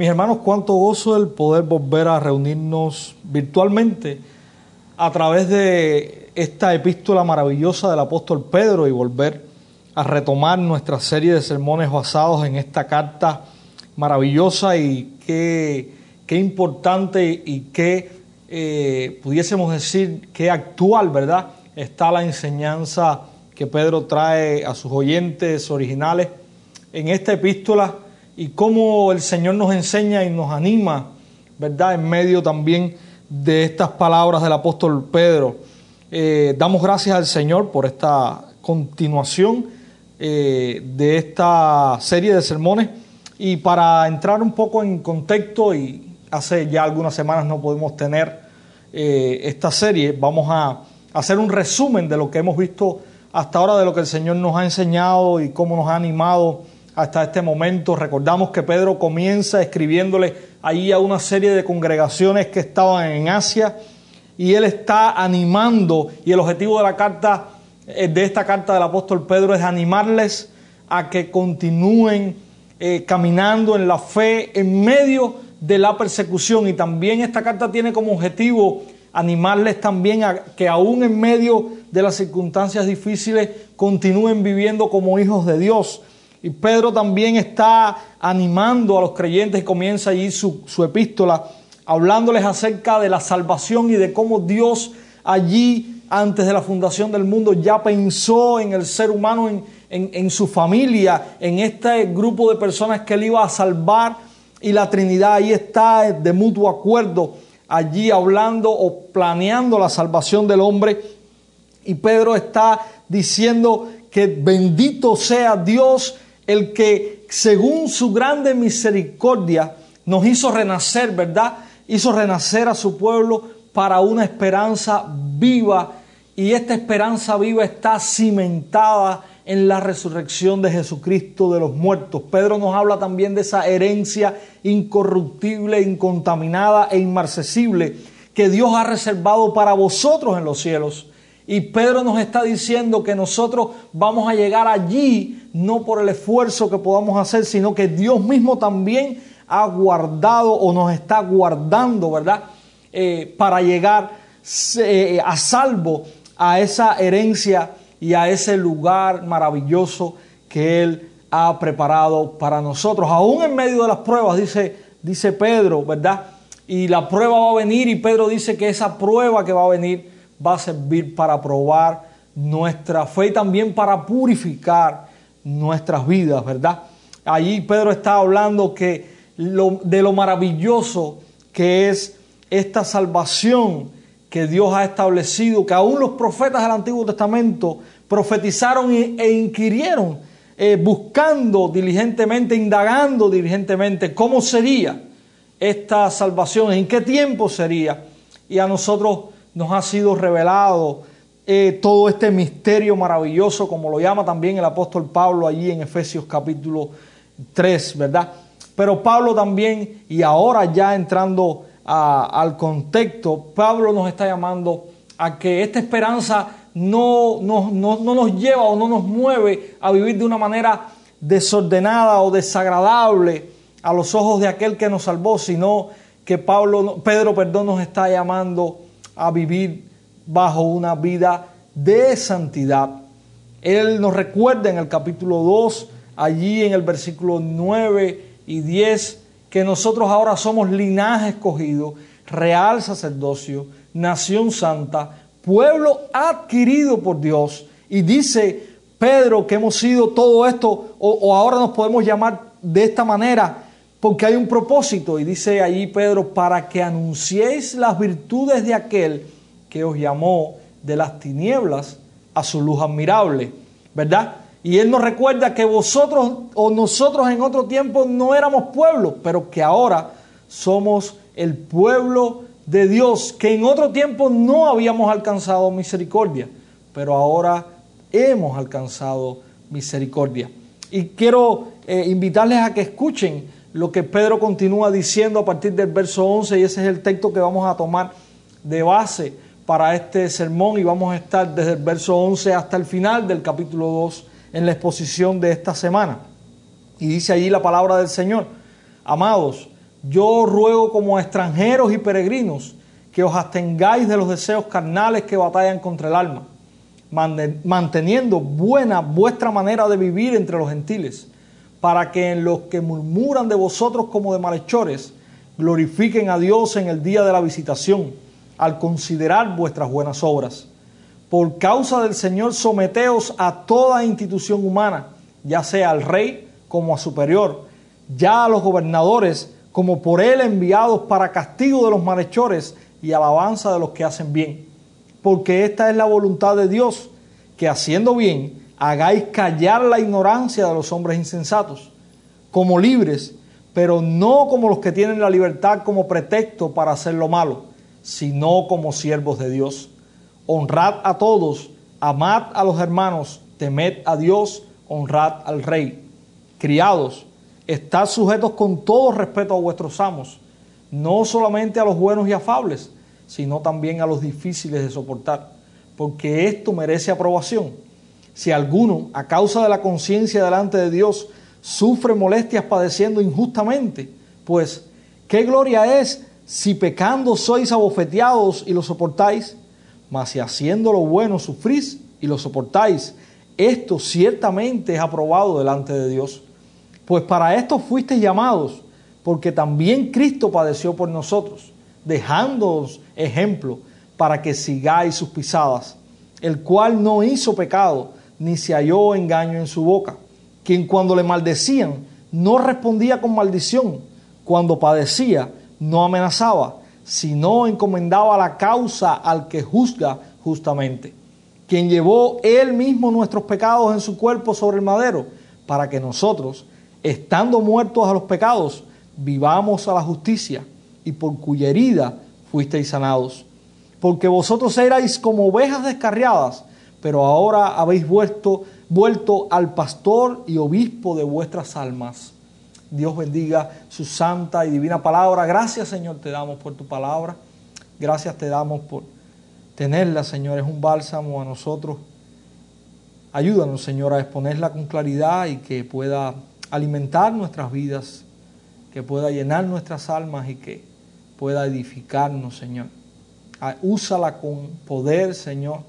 Mis hermanos, cuánto gozo el poder volver a reunirnos virtualmente a través de esta epístola maravillosa del apóstol Pedro y volver a retomar nuestra serie de sermones basados en esta carta maravillosa y qué, qué importante y qué eh, pudiésemos decir qué actual, ¿verdad? Está la enseñanza que Pedro trae a sus oyentes originales en esta epístola y cómo el Señor nos enseña y nos anima, ¿verdad? En medio también de estas palabras del apóstol Pedro. Eh, damos gracias al Señor por esta continuación eh, de esta serie de sermones y para entrar un poco en contexto y hace ya algunas semanas no podemos tener eh, esta serie, vamos a hacer un resumen de lo que hemos visto hasta ahora, de lo que el Señor nos ha enseñado y cómo nos ha animado hasta este momento. Recordamos que Pedro comienza escribiéndole ahí a una serie de congregaciones que estaban en Asia y él está animando y el objetivo de la carta eh, de esta carta del apóstol Pedro es animarles a que continúen eh, caminando en la fe en medio de la persecución y también esta carta tiene como objetivo animarles también a que aún en medio de las circunstancias difíciles continúen viviendo como hijos de Dios. Y Pedro también está animando a los creyentes y comienza allí su, epístola hablándoles acerca de la salvación y de cómo Dios allí antes de la fundación del mundo ya pensó en el ser humano, en, en, su familia, en este grupo de personas que él iba a salvar y la Trinidad ahí está de mutuo acuerdo, allí hablando o planeando la salvación del hombre. Y Pedro está diciendo que bendito sea Dios el que según su grande misericordia nos hizo renacer, ¿verdad? Hizo renacer a su pueblo para una esperanza viva y esta esperanza viva está cimentada en la resurrección de Jesucristo de los muertos. Pedro nos habla también de esa herencia incorruptible, incontaminada e inmarcesible que Dios ha reservado para vosotros en los cielos. Y Pedro nos está diciendo que nosotros vamos a llegar allí no por el esfuerzo que podamos hacer, sino que Dios mismo también ha guardado o nos está guardando, ¿verdad? Eh, para llegar eh, a salvo a esa herencia y a ese lugar maravilloso que Él ha preparado para nosotros. Aún en medio de las pruebas, dice, dice Pedro, ¿verdad? Y la prueba va a venir y Pedro dice que esa prueba que va a venir va a servir para probar nuestra fe y también para purificar nuestras vidas, ¿verdad? Allí Pedro está hablando que de lo maravilloso que es esta salvación que Dios ha establecido, que aún los profetas del Antiguo Testamento profetizaron e inquirieron, eh, buscando diligentemente, indagando diligentemente cómo sería esta salvación, en qué tiempo sería. Y a nosotros nos ha sido revelado eh, todo este misterio maravilloso, como lo llama también el apóstol Pablo allí en Efesios capítulo 3, ¿verdad? Pero Pablo también, y ahora ya entrando al contexto, Pablo nos está llamando a que esta esperanza no, no, no, nos lleva o no nos mueve a vivir de una manera desordenada o desagradable a los ojos de aquel que nos salvó, sino que Pablo, Pedro, perdón, nos está llamando a vivir bajo una vida de santidad. Él nos recuerda en el capítulo 2, allí en el versículo 9 y 10, que nosotros ahora somos linaje escogido, real sacerdocio, nación santa, pueblo adquirido por Dios. Y dice Pedro que hemos sido todo esto, o, o ahora nos podemos llamar de esta manera, porque hay un propósito, y dice allí Pedro, para que anunciéis las virtudes de aquel que os llamó de las tinieblas a su luz admirable, ¿verdad? Y él nos recuerda que vosotros o nosotros en otro tiempo no éramos pueblo, pero que ahora somos el pueblo de Dios, que en otro tiempo no habíamos alcanzado misericordia, pero ahora hemos alcanzado misericordia. Y quiero eh, invitarles a que escuchen lo que Pedro continúa diciendo a partir del verso 11 y ese es el texto que vamos a tomar de base para este sermón y vamos a estar desde el verso 11 hasta el final del capítulo 2 en la exposición de esta semana. Y dice allí la palabra del Señor, amados, yo ruego como extranjeros y peregrinos que os abstengáis de los deseos carnales que batallan contra el alma, manteniendo buena vuestra manera de vivir entre los gentiles, para que en los que murmuran de vosotros como de malhechores, glorifiquen a Dios en el día de la visitación, al considerar vuestras buenas obras. Por causa del Señor, someteos a toda institución humana, ya sea al rey como a superior, ya a los gobernadores como por él enviados para castigo de los malhechores y alabanza de los que hacen bien. Porque esta es la voluntad de Dios, que haciendo bien hagáis callar la ignorancia de los hombres insensatos, como libres, pero no como los que tienen la libertad como pretexto para hacer lo malo, sino como siervos de Dios. Honrad a todos, amad a los hermanos, temed a Dios, honrad al rey. Criados, estad sujetos con todo respeto a vuestros amos, no solamente a los buenos y afables, sino también a los difíciles de soportar, porque esto merece aprobación. Si alguno, a causa de la conciencia delante de Dios, sufre molestias padeciendo injustamente, pues, ¿qué gloria es si pecando sois abofeteados y lo soportáis? Mas si haciendo lo bueno sufrís y lo soportáis, esto ciertamente es aprobado delante de Dios. Pues para esto fuisteis llamados, porque también Cristo padeció por nosotros, dejándoos ejemplo para que sigáis sus pisadas, el cual no hizo pecado, ni se halló engaño en su boca, quien cuando le maldecían no respondía con maldición, cuando padecía no amenazaba, sino encomendaba la causa al que juzga justamente, quien llevó él mismo nuestros pecados en su cuerpo sobre el madero, para que nosotros, estando muertos a los pecados, vivamos a la justicia, y por cuya herida fuisteis sanados. Porque vosotros erais como ovejas descarriadas, pero ahora habéis vuelto, vuelto al pastor y obispo de vuestras almas. Dios bendiga su santa y divina palabra. Gracias Señor te damos por tu palabra. Gracias te damos por tenerla, Señor. Es un bálsamo a nosotros. Ayúdanos, Señor, a exponerla con claridad y que pueda alimentar nuestras vidas, que pueda llenar nuestras almas y que pueda edificarnos, Señor. Ah, úsala con poder, Señor,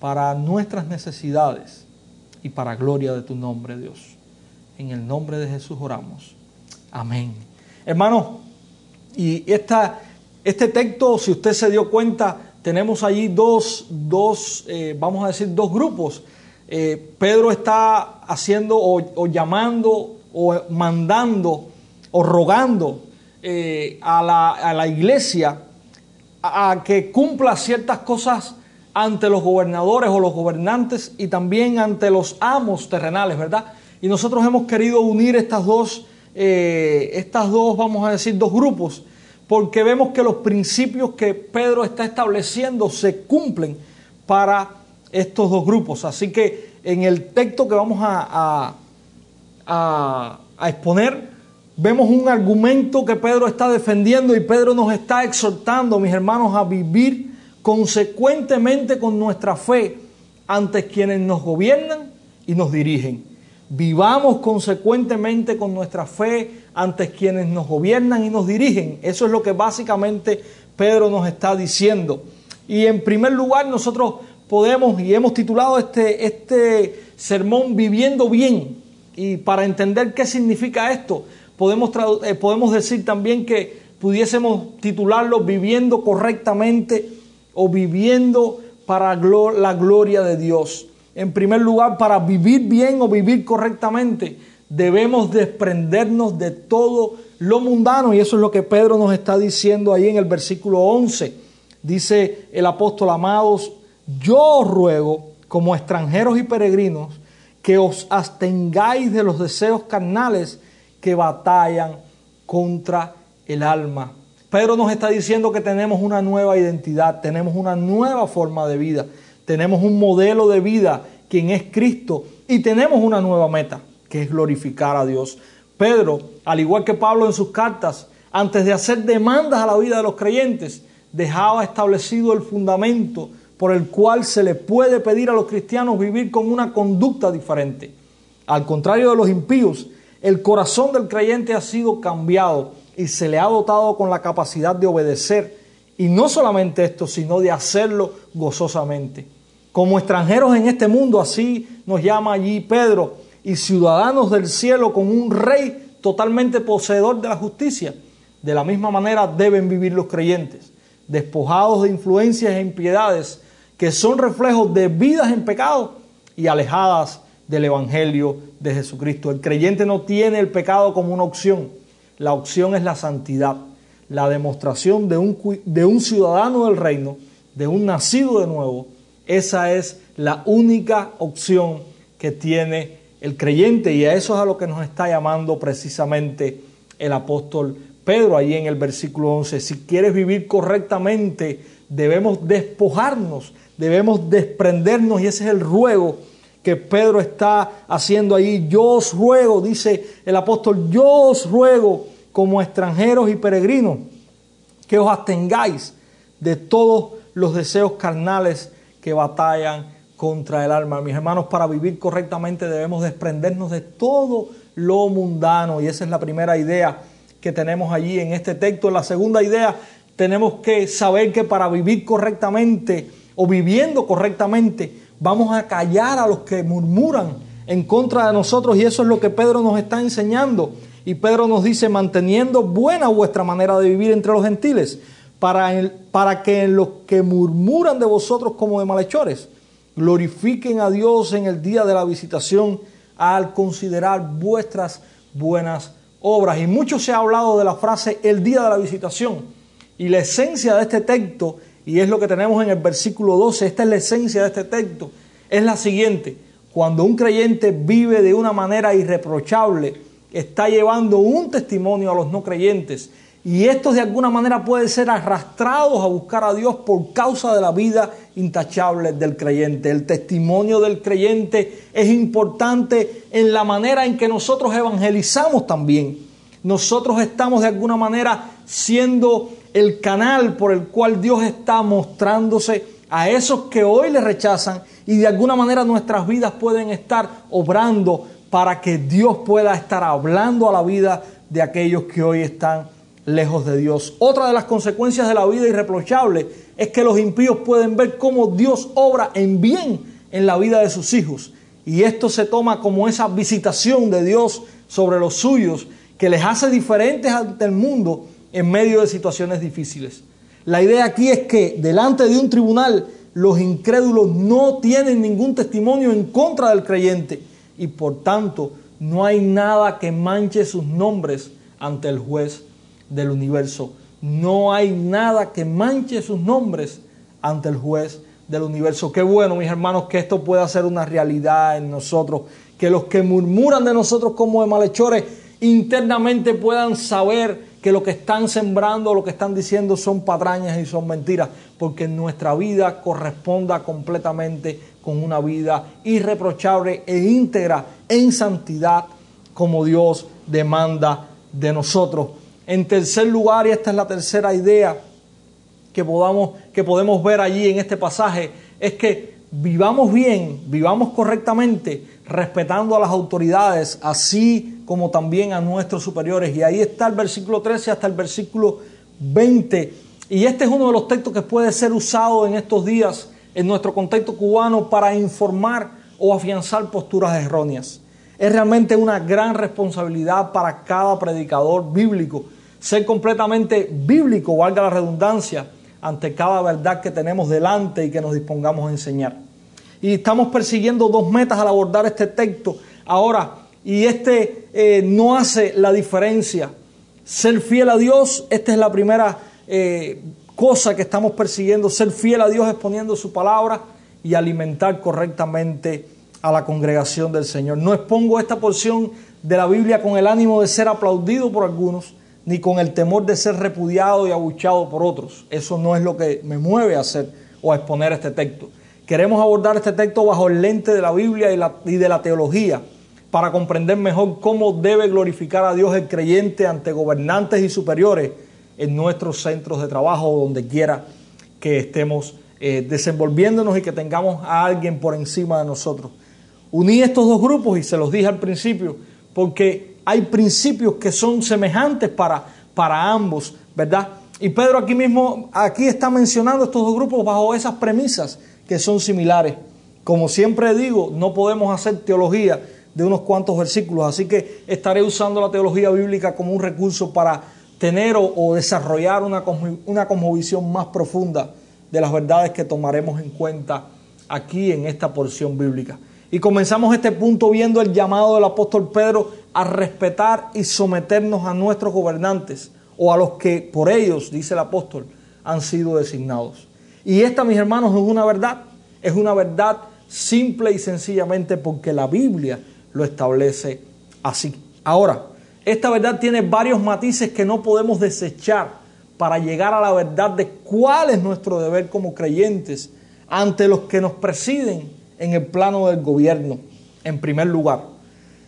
para nuestras necesidades y para gloria de tu nombre, Dios. En el nombre de Jesús oramos. Amén. Hermano, y esta, este texto, si usted se dio cuenta, tenemos allí dos, dos eh, vamos a decir, dos grupos. Eh, Pedro está haciendo o, llamando o mandando o rogando eh, a, la, a, la, iglesia a, a que cumpla ciertas cosas ante los gobernadores o los gobernantes y también ante los amos terrenales, ¿verdad? Y nosotros hemos querido unir estas dos, eh, estas dos, vamos a decir, dos grupos, porque vemos que los principios que Pedro está estableciendo se cumplen para estos dos grupos. Así que en el texto que vamos a, a, a exponer, vemos un argumento que Pedro está defendiendo y Pedro nos está exhortando, mis hermanos, a vivir consecuentemente con nuestra fe ante quienes nos gobiernan y nos dirigen vivamos consecuentemente con nuestra fe ante quienes nos gobiernan y nos dirigen. Eso es lo que básicamente Pedro nos está diciendo. Y en primer lugar nosotros podemos, y hemos titulado este, este sermón Viviendo bien. Y para entender qué significa esto, podemos, eh, podemos decir también que pudiésemos titularlo Viviendo correctamente o viviendo para la gloria de Dios en primer lugar, para vivir bien o vivir correctamente, debemos desprendernos de todo lo mundano. Y eso es lo que Pedro nos está diciendo ahí en el versículo 11. Dice el apóstol, amados, yo os ruego, como extranjeros y peregrinos, que os abstengáis de los deseos carnales que batallan contra el alma. Pedro nos está diciendo que tenemos una nueva identidad, tenemos una nueva forma de vida tenemos un modelo de vida, quien es Cristo, y tenemos una nueva meta, que es glorificar a Dios. Pedro, al igual que Pablo en sus cartas, antes de hacer demandas a la vida de los creyentes, dejaba establecido el fundamento por el cual se le puede pedir a los cristianos vivir con una conducta diferente. Al contrario de los impíos, el corazón del creyente ha sido cambiado y se le ha dotado con la capacidad de obedecer. Y no solamente esto, sino de hacerlo gozosamente. Como extranjeros en este mundo, así nos llama allí Pedro, y ciudadanos del cielo con un rey totalmente poseedor de la justicia. De la misma manera deben vivir los creyentes, despojados de influencias e impiedades que son reflejos de vidas en pecado y alejadas del Evangelio de Jesucristo. El creyente no tiene el pecado como una opción, la opción es la santidad, la demostración de un, de un ciudadano del reino, de un nacido de nuevo. Esa es la única opción que tiene el creyente y a eso es a lo que nos está llamando precisamente el apóstol Pedro ahí en el versículo 11. Si quieres vivir correctamente, debemos despojarnos, debemos desprendernos y ese es el ruego que Pedro está haciendo ahí. Yo os ruego, dice el apóstol, yo os ruego como extranjeros y peregrinos que os abstengáis de todos los deseos carnales que batallan contra el alma. Mis hermanos, para vivir correctamente debemos desprendernos de todo lo mundano y esa es la primera idea que tenemos allí en este texto. La segunda idea, tenemos que saber que para vivir correctamente o viviendo correctamente, vamos a callar a los que murmuran en contra de nosotros y eso es lo que Pedro nos está enseñando. Y Pedro nos dice, manteniendo buena vuestra manera de vivir entre los gentiles, para, para que los que murmuran de vosotros como de malhechores, glorifiquen a Dios en el día de la visitación al considerar vuestras buenas obras. Y mucho se ha hablado de la frase el día de la visitación. Y la esencia de este texto y es lo que tenemos en el versículo 12, esta es la esencia de este texto, es la siguiente, cuando un creyente vive de una manera irreprochable, está llevando un testimonio a los no creyentes y estos de alguna manera pueden ser arrastrados a buscar a Dios por causa de la vida intachable del creyente. El testimonio del creyente es importante en la manera en que nosotros evangelizamos también. Nosotros estamos de alguna manera siendo el canal por el cual Dios está mostrándose a esos que hoy le rechazan y de alguna manera nuestras vidas pueden estar obrando para que Dios pueda estar hablando a la vida de aquellos que hoy están lejos de Dios. Otra de las consecuencias de la vida irreprochable es que los impíos pueden ver cómo Dios obra en bien en la vida de sus hijos. Y esto se toma como esa visitación de Dios sobre los suyos que les hace diferentes ante el mundo en medio de situaciones difíciles. La idea aquí es que delante de un tribunal los incrédulos no tienen ningún testimonio en contra del creyente y por tanto no hay nada que manche sus nombres ante el juez del universo. No hay nada que manche sus nombres ante el juez del universo. Qué bueno, mis hermanos, que esto pueda ser una realidad en nosotros, que los que murmuran de nosotros como de malhechores internamente puedan saber que lo que están sembrando, lo que están diciendo son patrañas y son mentiras, porque nuestra vida corresponda completamente con una vida irreprochable e íntegra en santidad como Dios demanda de nosotros. En tercer lugar, y esta es la tercera idea que, podamos, que podemos ver allí en este pasaje, es que vivamos bien, vivamos correctamente, respetando a las autoridades, así como también a nuestros superiores. Y ahí está el versículo 13 hasta el versículo 20. Y este es uno de los textos que puede ser usado en estos días en nuestro contexto cubano para informar o afianzar posturas erróneas. Es realmente una gran responsabilidad para cada predicador bíblico ser completamente bíblico, valga la redundancia, ante cada verdad que tenemos delante y que nos dispongamos a enseñar. Y estamos persiguiendo dos metas al abordar este texto. Ahora, y este eh, no hace la diferencia. Ser fiel a Dios, esta es la primera eh, cosa que estamos persiguiendo, ser fiel a Dios exponiendo su palabra y alimentar correctamente a la congregación del Señor. No expongo esta porción de la Biblia con el ánimo de ser aplaudido por algunos, ni con el temor de ser repudiado y abuchado por otros. Eso no es lo que me mueve a hacer o a exponer este texto. Queremos abordar este texto bajo el lente de la Biblia y, de la teología para comprender mejor cómo debe glorificar a Dios el creyente ante gobernantes y superiores en nuestros centros de trabajo o donde quiera que estemos eh, desenvolviéndonos y que tengamos a alguien por encima de nosotros. Uní estos dos grupos y se los dije al principio porque hay principios que son semejantes para, para ambos, ¿verdad? Y Pedro aquí mismo, aquí está mencionando estos dos grupos bajo esas premisas que son similares. Como siempre digo, no podemos hacer teología de unos cuantos versículos, así que estaré usando la teología bíblica como un recurso para tener o, desarrollar una, una más profunda de las verdades que tomaremos en cuenta aquí en esta porción bíblica. Y comenzamos este punto viendo el llamado del apóstol Pedro a respetar y someternos a nuestros gobernantes o a los que por ellos, dice el apóstol, han sido designados. Y esta, mis hermanos, es una verdad, es una verdad simple y sencillamente porque la Biblia lo establece así. Ahora, esta verdad tiene varios matices que no podemos desechar para llegar a la verdad de cuál es nuestro deber como creyentes ante los que nos presiden en el plano del gobierno, en primer lugar.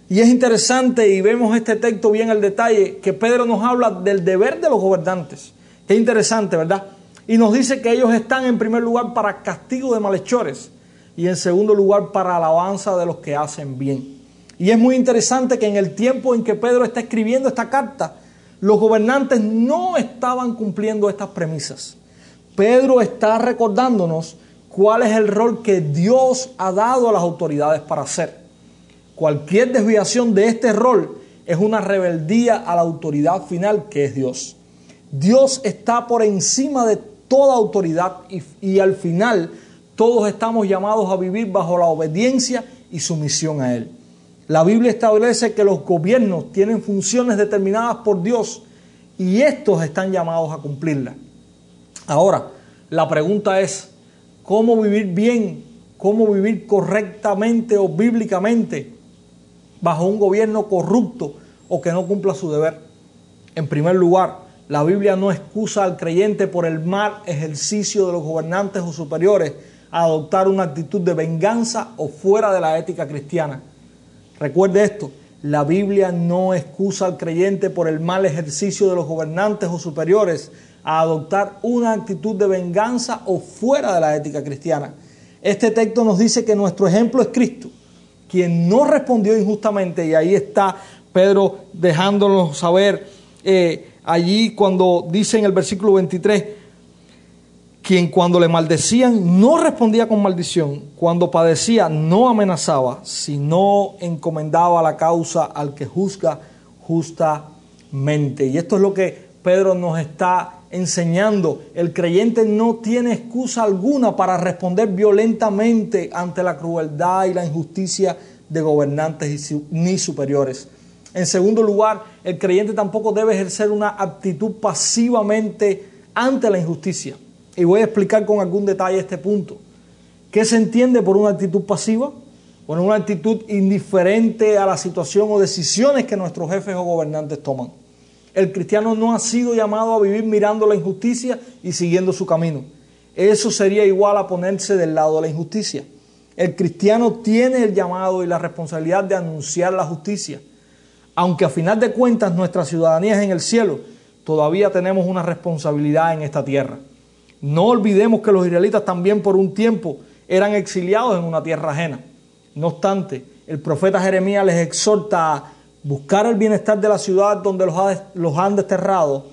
Y es interesante, y vemos este texto bien al detalle, que Pedro nos habla del deber de los gobernantes. Qué interesante, ¿verdad? Y nos dice que ellos están en primer lugar para castigo de malhechores y en segundo lugar para alabanza de los que hacen bien. Y es muy interesante que en el tiempo en que Pedro está escribiendo esta carta, los gobernantes no estaban cumpliendo estas premisas. Pedro está recordándonos cuál es el rol que Dios ha dado a las autoridades para hacer. Cualquier desviación de este rol es una rebeldía a la autoridad final que es Dios. Dios está por encima de toda autoridad y, al final todos estamos llamados a vivir bajo la obediencia y sumisión a Él. La Biblia establece que los gobiernos tienen funciones determinadas por Dios y estos están llamados a cumplirlas. Ahora, la pregunta es, cómo vivir bien, cómo vivir correctamente o bíblicamente bajo un gobierno corrupto o que no cumpla su deber. En primer lugar, la Biblia no excusa al creyente por el mal ejercicio de los gobernantes o superiores a adoptar una actitud de venganza o fuera de la ética cristiana. Recuerde esto, la Biblia no excusa al creyente por el mal ejercicio de los gobernantes o superiores a adoptar una actitud de venganza o fuera de la ética cristiana. Este texto nos dice que nuestro ejemplo es Cristo, quien no respondió injustamente, y ahí está Pedro dejándolo saber eh, allí cuando dice en el versículo 23, quien cuando le maldecían no respondía con maldición, cuando padecía no amenazaba, sino encomendaba la causa al que juzga justamente. Y esto es lo que Pedro nos está enseñando, el creyente no tiene excusa alguna para responder violentamente ante la crueldad y la injusticia de gobernantes ni superiores. En segundo lugar, el creyente tampoco debe ejercer una actitud pasivamente ante la injusticia. Y voy a explicar con algún detalle este punto. ¿Qué se entiende por una actitud pasiva? Bueno, una actitud indiferente a la situación o decisiones que nuestros jefes o gobernantes toman. El cristiano no ha sido llamado a vivir mirando la injusticia y siguiendo su camino. Eso sería igual a ponerse del lado de la injusticia. El cristiano tiene el llamado y la responsabilidad de anunciar la justicia. Aunque a final de cuentas nuestra ciudadanía es en el cielo, todavía tenemos una responsabilidad en esta tierra. No olvidemos que los israelitas también por un tiempo eran exiliados en una tierra ajena. No obstante, el profeta Jeremías les exhorta a buscar el bienestar de la ciudad donde los, han desterrado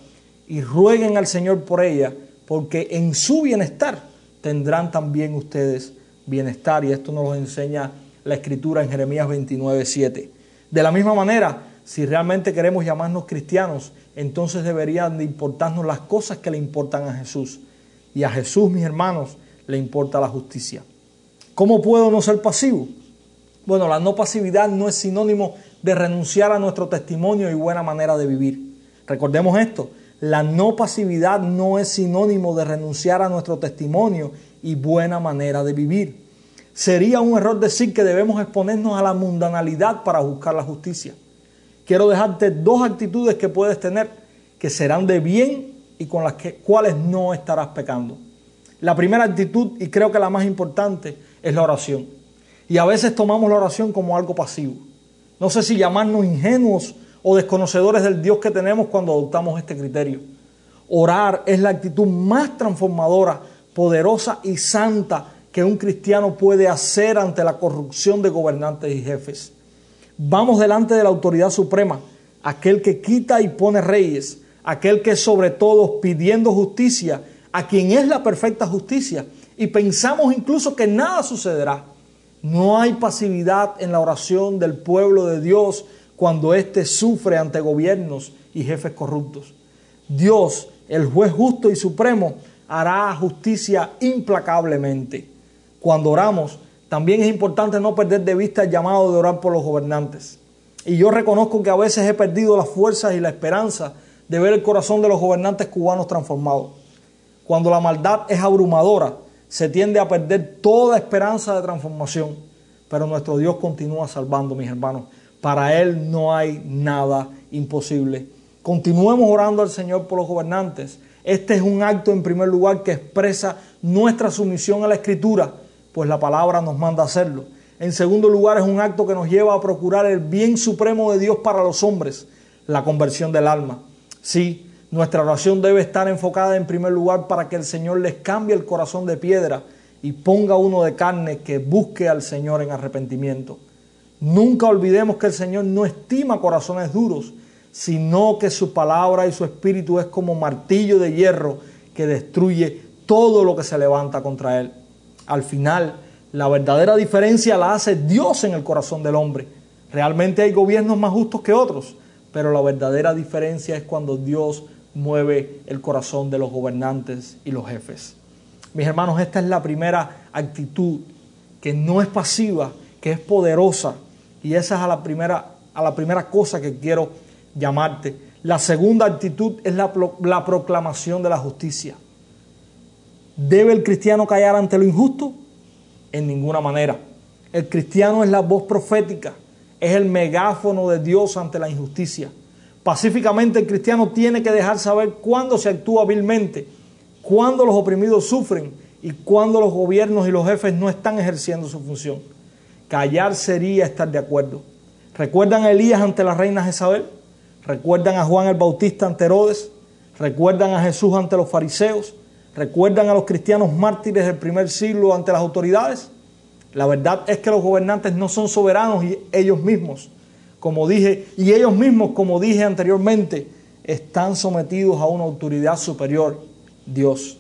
y rueguen al Señor por ella, porque en su bienestar tendrán también ustedes bienestar. Y esto nos lo enseña la escritura en Jeremías 29, 7. De la misma manera, si realmente queremos llamarnos cristianos, entonces deberían de importarnos las cosas que le importan a Jesús. Y a Jesús, mis hermanos, le importa la justicia. ¿Cómo puedo no ser pasivo? Bueno, la no pasividad no es sinónimo de renunciar a nuestro testimonio y buena manera de vivir. Recordemos esto, la no pasividad no es sinónimo de renunciar a nuestro testimonio y buena manera de vivir. Sería un error decir que debemos exponernos a la mundanalidad para buscar la justicia. Quiero dejarte dos actitudes que puedes tener que serán de bien y con las cuales no estarás pecando. La primera actitud, y creo que la más importante, es la oración. Y a veces tomamos la oración como algo pasivo. No sé si llamarnos ingenuos o desconocedores del Dios que tenemos cuando adoptamos este criterio. Orar es la actitud más transformadora, poderosa y santa que un cristiano puede hacer ante la corrupción de gobernantes y jefes. Vamos delante de la autoridad suprema, aquel que quita y pone reyes, aquel que sobre todo pidiendo justicia, a quien es la perfecta justicia, y pensamos incluso que nada sucederá. No hay pasividad en la oración del pueblo de Dios cuando éste sufre ante gobiernos y jefes corruptos. Dios, el juez justo y supremo, hará justicia implacablemente. Cuando oramos, también es importante no perder de vista el llamado de orar por los gobernantes. Y yo reconozco que a veces he perdido las fuerzas y la esperanza de ver el corazón de los gobernantes cubanos transformado. Cuando la maldad es abrumadora, se tiende a perder toda esperanza de transformación. Pero nuestro Dios continúa salvando, mis hermanos. Para Él no hay nada imposible. Continuemos orando al Señor por los gobernantes. Este es un acto en primer lugar que expresa nuestra sumisión a la Escritura, pues la palabra nos manda hacerlo. En segundo lugar es un acto que nos lleva a procurar el bien supremo de Dios para los hombres, la conversión del alma. Sí, nuestra oración debe estar enfocada en primer lugar para que el Señor les cambie el corazón de piedra y ponga uno de carne que busque al Señor en arrepentimiento. Nunca olvidemos que el Señor no estima corazones duros, sino que su palabra y su espíritu es como martillo de hierro que destruye todo lo que se levanta contra él. Al final, la verdadera diferencia la hace Dios en el corazón del hombre. Realmente hay gobiernos más justos que otros, pero la verdadera diferencia es cuando Dios mueve el corazón de los gobernantes y los jefes. Mis hermanos, esta es la primera actitud que no es pasiva, que es poderosa. Y esa es a la primera, a la primera cosa que quiero llamarte. La segunda actitud es la, la proclamación de la justicia. ¿Debe el cristiano callar ante lo injusto? En ninguna manera. El cristiano es la voz profética, es el megáfono de Dios ante la injusticia. Pacíficamente el cristiano tiene que dejar saber cuándo se actúa vilmente, cuándo los oprimidos sufren y cuándo los gobiernos y los jefes no están ejerciendo su función. Callar sería estar de acuerdo. ¿Recuerdan a Elías ante la reina Jezabel? ¿Recuerdan a Juan el Bautista ante Herodes? ¿Recuerdan a Jesús ante los fariseos? ¿Recuerdan a los cristianos mártires del primer siglo ante las autoridades? La verdad es que los gobernantes no son soberanos ellos mismos como dije, y ellos mismos, como dije anteriormente, están sometidos a una autoridad superior, Dios.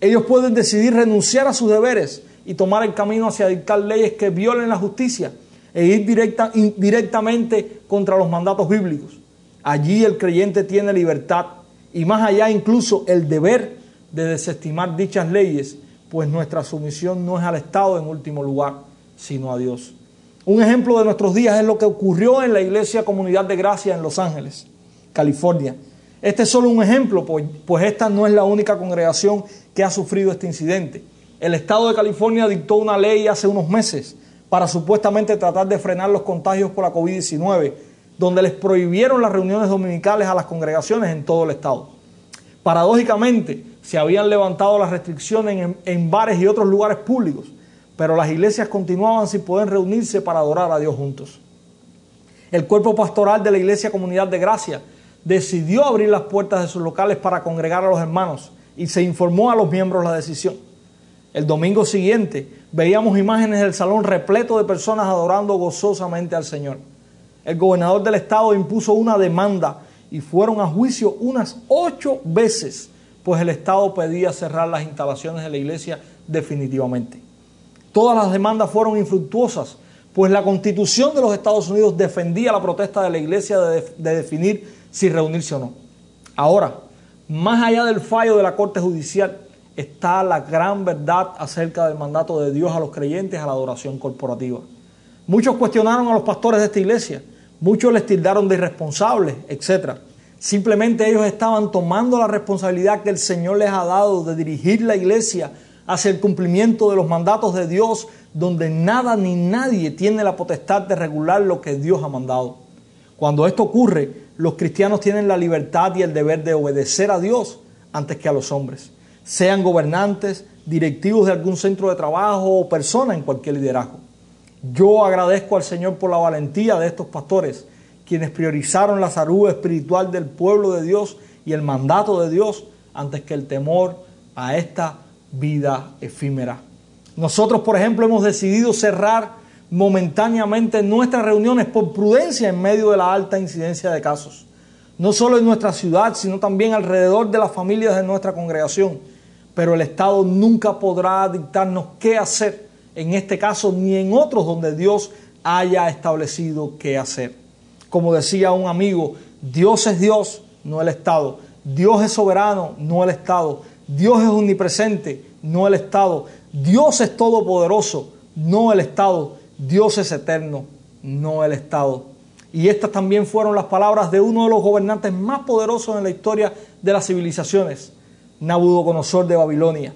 Ellos pueden decidir renunciar a sus deberes y tomar el camino hacia dictar leyes que violen la justicia e ir directa, directamente contra los mandatos bíblicos. Allí el creyente tiene libertad y más allá incluso el deber de desestimar dichas leyes, pues nuestra sumisión no es al Estado en último lugar, sino a Dios. Un ejemplo de nuestros días es lo que ocurrió en la Iglesia Comunidad de Gracia en Los Ángeles, California. Este es solo un ejemplo, pues, pues, esta no es la única congregación que ha sufrido este incidente. El Estado de California dictó una ley hace unos meses para supuestamente tratar de frenar los contagios por la COVID-19, donde les prohibieron las reuniones dominicales a las congregaciones en todo el Estado. Paradójicamente, se habían levantado las restricciones en, bares y otros lugares públicos, pero las iglesias continuaban sin poder reunirse para adorar a Dios juntos. El cuerpo pastoral de la Iglesia Comunidad de Gracia decidió abrir las puertas de sus locales para congregar a los hermanos y se informó a los miembros la decisión. El domingo siguiente veíamos imágenes del salón repleto de personas adorando gozosamente al Señor. El gobernador del estado impuso una demanda y fueron a juicio unas ocho veces, pues el estado pedía cerrar las instalaciones de la iglesia definitivamente. Todas las demandas fueron infructuosas, pues la constitución de los Estados Unidos defendía la protesta de la iglesia de, definir si reunirse o no. Ahora, más allá del fallo de la Corte Judicial, está la gran verdad acerca del mandato de Dios a los creyentes a la adoración corporativa. Muchos cuestionaron a los pastores de esta iglesia, muchos les tildaron de irresponsables, etc. Simplemente ellos estaban tomando la responsabilidad que el Señor les ha dado de dirigir la iglesia hacia el cumplimiento de los mandatos de Dios, donde nada ni nadie tiene la potestad de regular lo que Dios ha mandado. Cuando esto ocurre, los cristianos tienen la libertad y el deber de obedecer a Dios antes que a los hombres, sean gobernantes, directivos de algún centro de trabajo o persona en cualquier liderazgo. Yo agradezco al Señor por la valentía de estos pastores, quienes priorizaron la salud espiritual del pueblo de Dios y el mandato de Dios antes que el temor a esta vida efímera. Nosotros, por ejemplo, hemos decidido cerrar momentáneamente nuestras reuniones por prudencia en medio de la alta incidencia de casos. no solo en nuestra ciudad, sino también alrededor de las familias de nuestra congregación. Pero el Estado nunca podrá dictarnos qué hacer, en este caso ni en otros donde Dios haya establecido qué hacer. Como decía un amigo, Dios es Dios, no el Estado. Dios es soberano, no el Estado. Dios es omnipresente, no el Estado. Dios es todopoderoso, no el Estado. Dios es eterno, no el Estado. Y estas también fueron las palabras de uno de los gobernantes más poderosos en la historia de las civilizaciones, Nabucodonosor de Babilonia.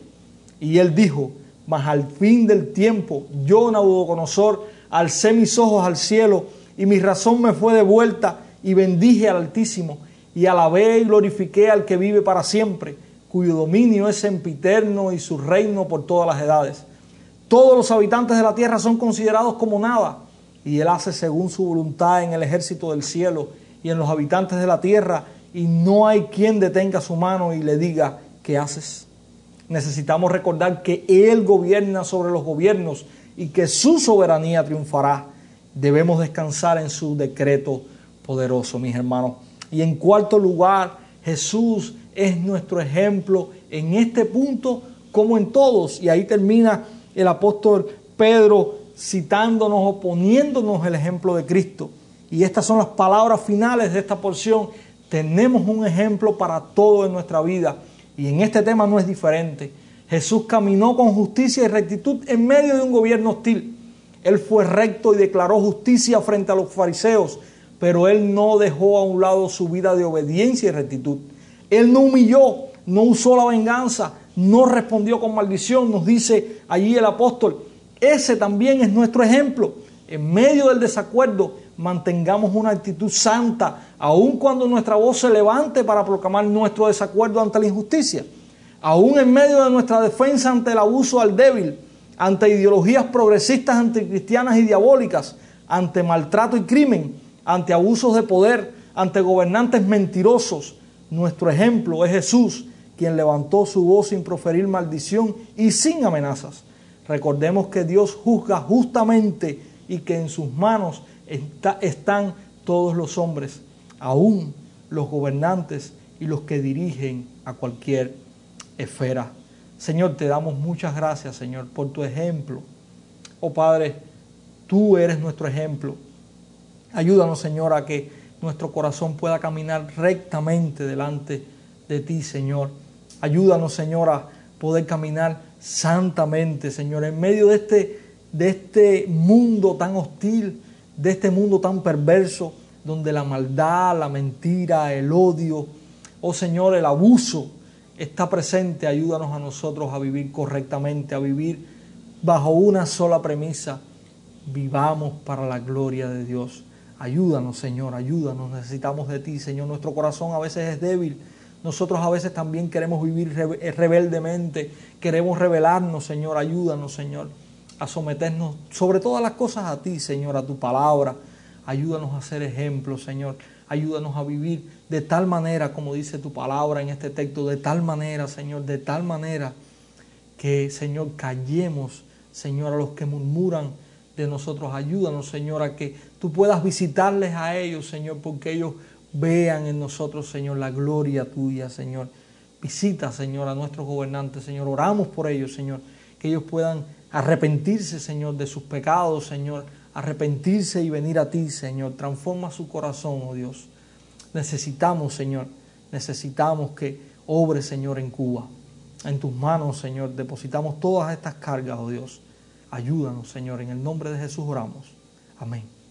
Y él dijo, mas al fin del tiempo, yo, Nabucodonosor, alcé mis ojos al cielo y mi razón me fue devuelta y bendije al Altísimo y alabé y glorifiqué al que vive para siempre, cuyo dominio es sempiterno y su reino por todas las edades. Todos los habitantes de la tierra son considerados como nada y Él hace según su voluntad en el ejército del cielo y en los habitantes de la tierra, y no hay quien detenga su mano y le diga, ¿qué haces? Necesitamos recordar que Él gobierna sobre los gobiernos y que su soberanía triunfará. Debemos descansar en su decreto poderoso, mis hermanos. Y en cuarto lugar, Jesús es nuestro ejemplo en este punto como en todos. Y ahí termina el apóstol Pedro citándonos o poniéndonos el ejemplo de Cristo. Y estas son las palabras finales de esta porción. Tenemos un ejemplo para todo en nuestra vida. Y en este tema no es diferente. Jesús caminó con justicia y rectitud en medio de un gobierno hostil. Él fue recto y declaró justicia frente a los fariseos, pero él no dejó a un lado su vida de obediencia y rectitud. Él no humilló, no usó la venganza, no respondió con maldición, nos dice allí el apóstol. Ese también es nuestro ejemplo. En medio del desacuerdo, mantengamos una actitud santa, aun cuando nuestra voz se levante para proclamar nuestro desacuerdo ante la injusticia. Aún en medio de nuestra defensa ante el abuso al débil, ante ideologías progresistas anticristianas y diabólicas, ante maltrato y crimen, ante abusos de poder, ante gobernantes mentirosos, nuestro ejemplo es Jesús, quien levantó su voz sin proferir maldición y sin amenazas. Recordemos que Dios juzga justamente y que en sus manos están todos los hombres, aún los gobernantes y los que dirigen a cualquier esfera. Señor, te damos muchas gracias, Señor, por tu ejemplo. Oh Padre, tú eres nuestro ejemplo. Ayúdanos, Señor, a que nuestro corazón pueda caminar rectamente delante de ti, Señor. Ayúdanos, Señor, a poder caminar santamente, Señor, en medio de este, de este mundo tan hostil, de este mundo tan perverso, donde la maldad, la mentira, el odio, oh Señor, el abuso está presente. Ayúdanos a nosotros a vivir correctamente, a vivir bajo una sola premisa. Vivamos para la gloria de Dios. Ayúdanos, Señor, ayúdanos. Necesitamos de ti, Señor. Nuestro corazón a veces es débil nosotros a veces también queremos vivir eh, rebeldemente, queremos rebelarnos, Señor, ayúdanos, Señor, a someternos sobre todas las cosas a ti, Señor, a tu palabra. Ayúdanos a ser ejemplos, Señor. Ayúdanos a vivir de tal manera, como dice tu palabra en este texto, de tal manera, Señor, de tal manera que, Señor, callemos, Señor, a los que murmuran de nosotros. Ayúdanos, Señor, a que tú puedas visitarles a ellos, Señor, porque ellos vean en nosotros, Señor, la gloria tuya, Señor. Visita, Señor, a nuestros gobernantes, Señor. Oramos por ellos, Señor. Que ellos puedan arrepentirse, Señor, de sus pecados, Señor. Arrepentirse y venir a ti, Señor. Transforma su corazón, oh Dios. Necesitamos, Señor, necesitamos que obre, Señor, en Cuba. En tus manos, Señor, depositamos todas estas cargas, oh Dios. Ayúdanos, Señor. En el nombre de Jesús oramos. Amén.